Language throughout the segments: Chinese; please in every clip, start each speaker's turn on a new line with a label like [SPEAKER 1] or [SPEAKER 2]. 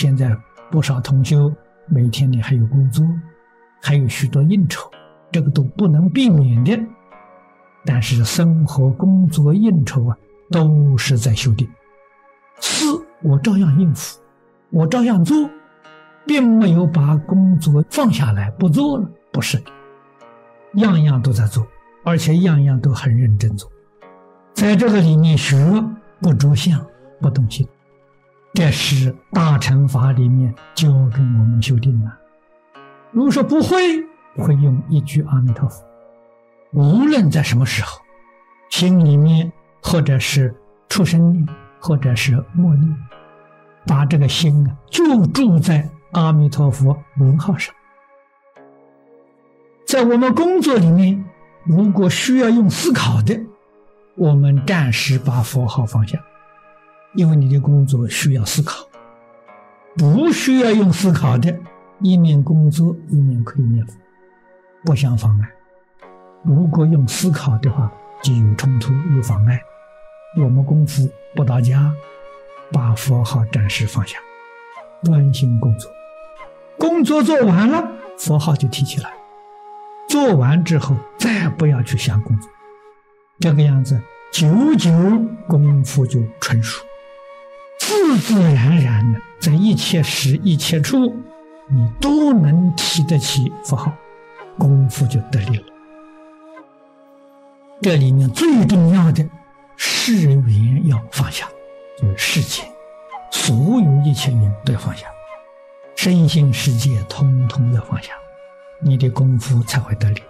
[SPEAKER 1] 现在不少同修每天你还有工作，还有许多应酬，这个都不能避免的。但是生活、工作、应酬啊，都是在修订。事我照样应付，我照样做，并没有把工作放下来不做了，不是的，样样都在做，而且样样都很认真做。在这个里面学不着相、不动心，这是大乘法里面教给我们修订的。如果说不会，会用一句阿弥陀佛，无论在什么时候，心里面或者是出生念。或者是默念，把这个心啊，就住在阿弥陀佛名号上。在我们工作里面，如果需要用思考的，我们暂时把佛号放下，因为你的工作需要思考；不需要用思考的，一面工作一面可以念佛，不相妨碍。如果用思考的话，就有冲突，有妨碍。我们功夫不到家，把佛号暂时放下，专心工作。工作做完了，佛号就提起来。做完之后，再不要去想工作。这个样子，久久功夫就纯熟，自自然然的，在一切时一切处，你都能提得起佛号，功夫就得力了。这里面最重要的。世缘要放下，就是世界，所有一切缘都要放下，身心世界通通要放下，你的功夫才会得力。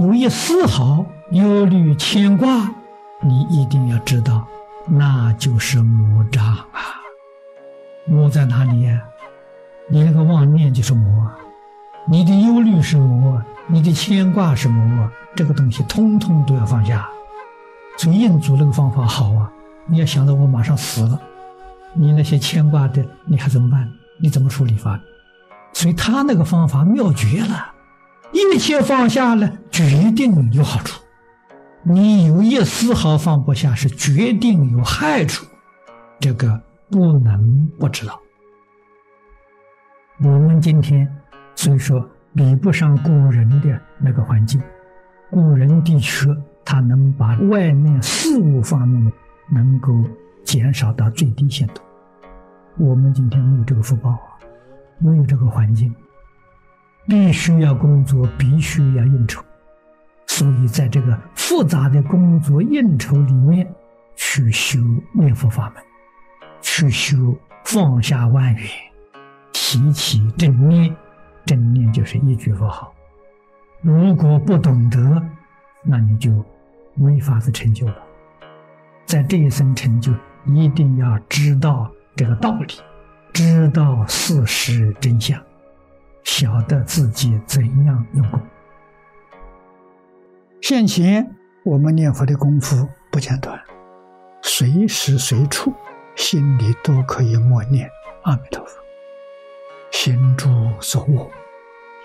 [SPEAKER 1] 有一丝毫忧虑牵挂，你一定要知道，那就是魔障啊！魔在哪里呀？你那个妄念就是魔，你的忧虑是魔，你的牵挂是魔，这个东西通通都要放下。所以印祖那个方法好啊！你要想到我马上死了，你那些牵挂的，你还怎么办？你怎么处理法？所以他那个方法妙绝了，一切放下了，决定有好处。你有一丝毫放不下，是决定有害处，这个不能不知道。我们今天所以说比不上古人的那个环境，古人的确。他能把外面事物方面的能够减少到最低限度。我们今天没有这个福报啊，没有这个环境，必须要工作，必须要应酬，所以在这个复杂的工作应酬里面去修念佛法门，去修放下万缘，提起正念，正念就是一句佛号。如果不懂得，那你就。没法子成就了，在这一生成就，一定要知道这个道理，知道事实真相，晓得自己怎样用功。现前我们念佛的功夫不间断，随时随处心里都可以默念阿弥陀佛，心住所悟，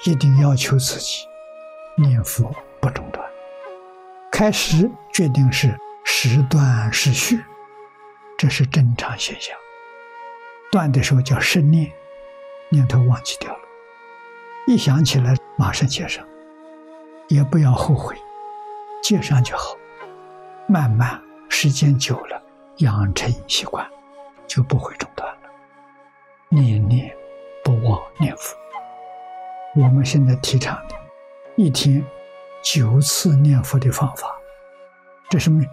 [SPEAKER 1] 一定要求自己念佛不中断。开始决定是时断时续，这是正常现象。断的时候叫生念，念头忘记掉了，一想起来马上接上，也不要后悔，接上就好。慢慢时间久了，养成习惯，就不会中断了。念念不忘念佛，我们现在提倡的，一天。九次念佛的方法，这是什么？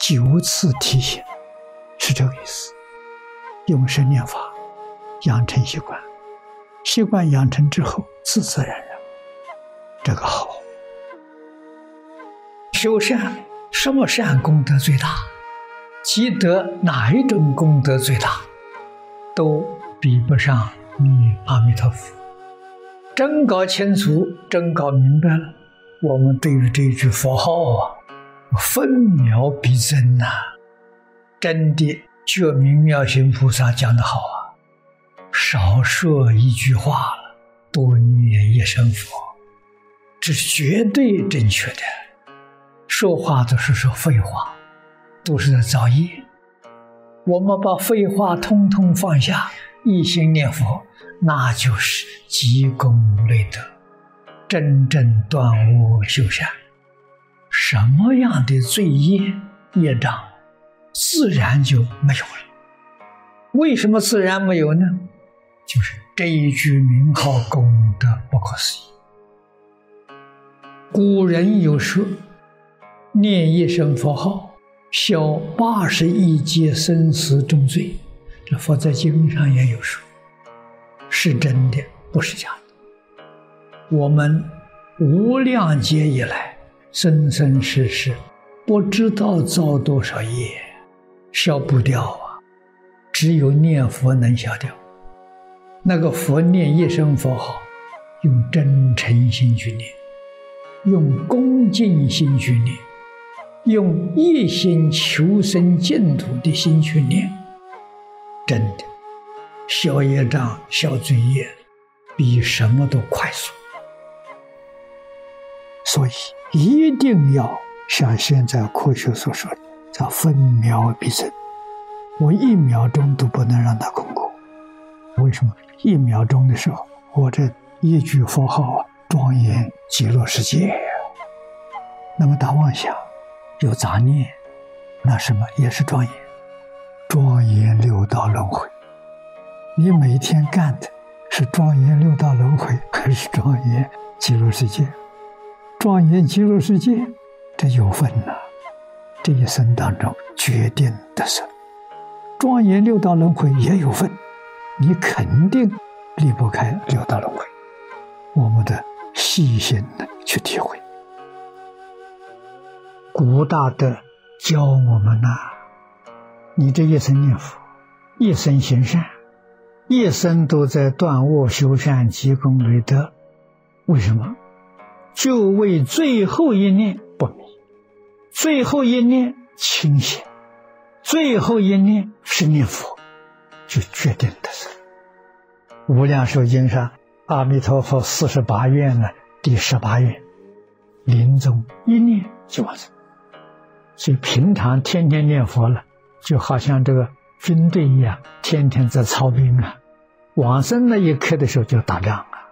[SPEAKER 1] 九次提醒，是这个意思。用声念法，养成习惯，习惯养成之后，自自然然，这个好。修善，什么善功德最大？积德哪一种功德最大？都比不上念阿弥陀佛。真搞清楚，真搞明白了。我们对于这句佛号啊，分秒必争呐！真的，觉明妙行菩萨讲的好啊，少说一句话，多念一声佛，这是绝对正确的。说话都是说废话，都是在造业。我们把废话通通放下，一心念佛，那就是积功累德，真正断恶修善。什么样的罪业业障，自然就没有了。为什么自然没有呢？就是这一句名号功德不可思议。古人有说：“念一声佛号，消八十亿劫生死重罪。”这佛在经上也有说，是真的，不是假的。我们无量劫以来，生生世世，不知道造多少业，消不掉啊！只有念佛能消掉。那个佛念一声佛号，用真诚心去念。用恭敬心去念，用一心求生净土的心去念，真的消业障、消罪业，比什么都快速。所以一定要像现在科学所说的，叫分秒必争。我一秒钟都不能让它空过。为什么？一秒钟的时候，我这一句佛号。庄严极乐世界，那么大妄想，有杂念，那什么也是庄严，庄严六道轮回。你每天干的是庄严六道轮回，还是庄严极乐世界？庄严极乐世界，这有分呐，这一生当中决定的是，庄严六道轮回也有分，你肯定离不开六道轮回。我们的。细心的去体会，古大德教我们呐，你这一生念佛，一生行善，一生都在断恶修善、积功累德。为什么？就为最后一念不迷，最后一念清醒，最后一念是念佛，就决定的是《无量寿经》上。阿弥陀佛，四十八愿呢？第十八愿，临终一念就完成。所以平常天天念佛了，就好像这个军队一样，天天在操兵啊。往生那一刻的时候就打仗啊，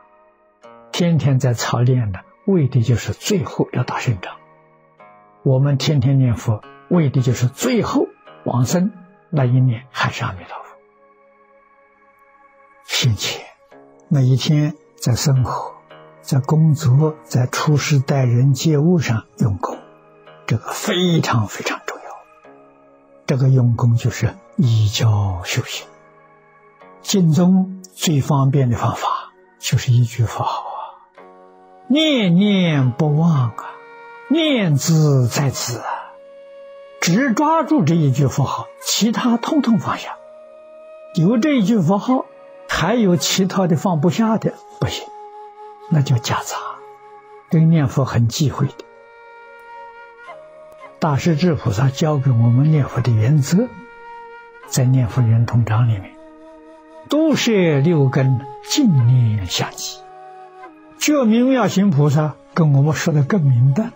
[SPEAKER 1] 天天在操练的，为的就是最后要打胜仗。我们天天念佛，为的就是最后往生那一念还是阿弥陀佛，并且。每一天在生活、在工作、在处事待人接物上用功，这个非常非常重要。这个用功就是依教修行。净宗最方便的方法就是一句佛号啊，念念不忘啊，念兹在兹啊，只抓住这一句佛号，其他通通放下。有这一句佛号。还有其他的放不下的不行，那叫夹杂，跟念佛很忌讳的。大势至菩萨教给我们念佛的原则，在《念佛圆通章》里面，都是六根净念相继。觉明妙行菩萨跟我们说的更明白，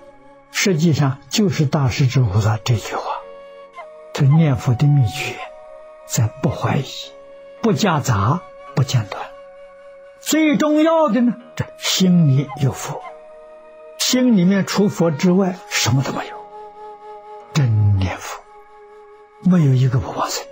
[SPEAKER 1] 实际上就是大势至菩萨这句话。这念佛的秘诀，在不怀疑，不夹杂。不间断，最重要的呢，这心里有佛，心里面除佛之外什么都没有，没有一个不往生。